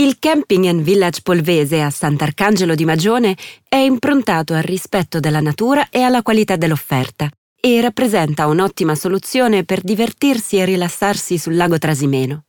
Il Camping and Village Polvese a Sant'Arcangelo di Magione è improntato al rispetto della natura e alla qualità dell'offerta e rappresenta un'ottima soluzione per divertirsi e rilassarsi sul lago Trasimeno.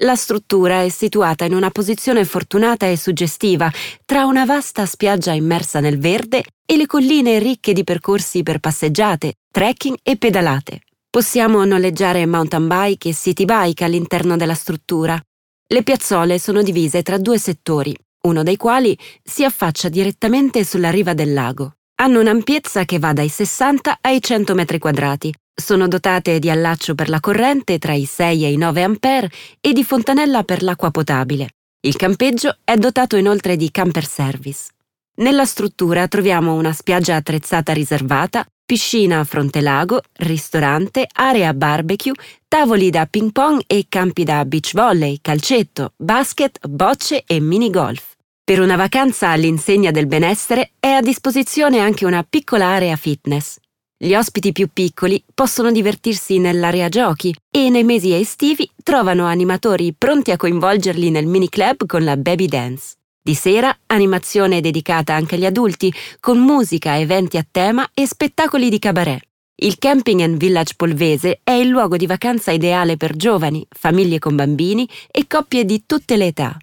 La struttura è situata in una posizione fortunata e suggestiva tra una vasta spiaggia immersa nel verde e le colline ricche di percorsi per passeggiate, trekking e pedalate. Possiamo noleggiare mountain bike e city bike all'interno della struttura le piazzole sono divise tra due settori, uno dei quali si affaccia direttamente sulla riva del lago. Hanno un'ampiezza che va dai 60 ai 100 metri quadrati. Sono dotate di allaccio per la corrente tra i 6 e i 9 ampere e di fontanella per l'acqua potabile. Il campeggio è dotato inoltre di camper service. Nella struttura troviamo una spiaggia attrezzata riservata, piscina a fronte lago, ristorante, area barbecue, tavoli da ping pong e campi da beach volley, calcetto, basket, bocce e mini golf. Per una vacanza all'insegna del benessere è a disposizione anche una piccola area fitness. Gli ospiti più piccoli possono divertirsi nell'area giochi e nei mesi estivi trovano animatori pronti a coinvolgerli nel mini club con la baby dance. Di sera animazione dedicata anche agli adulti, con musica, eventi a tema e spettacoli di cabaret. Il Camping and Village Polvese è il luogo di vacanza ideale per giovani, famiglie con bambini e coppie di tutte le età.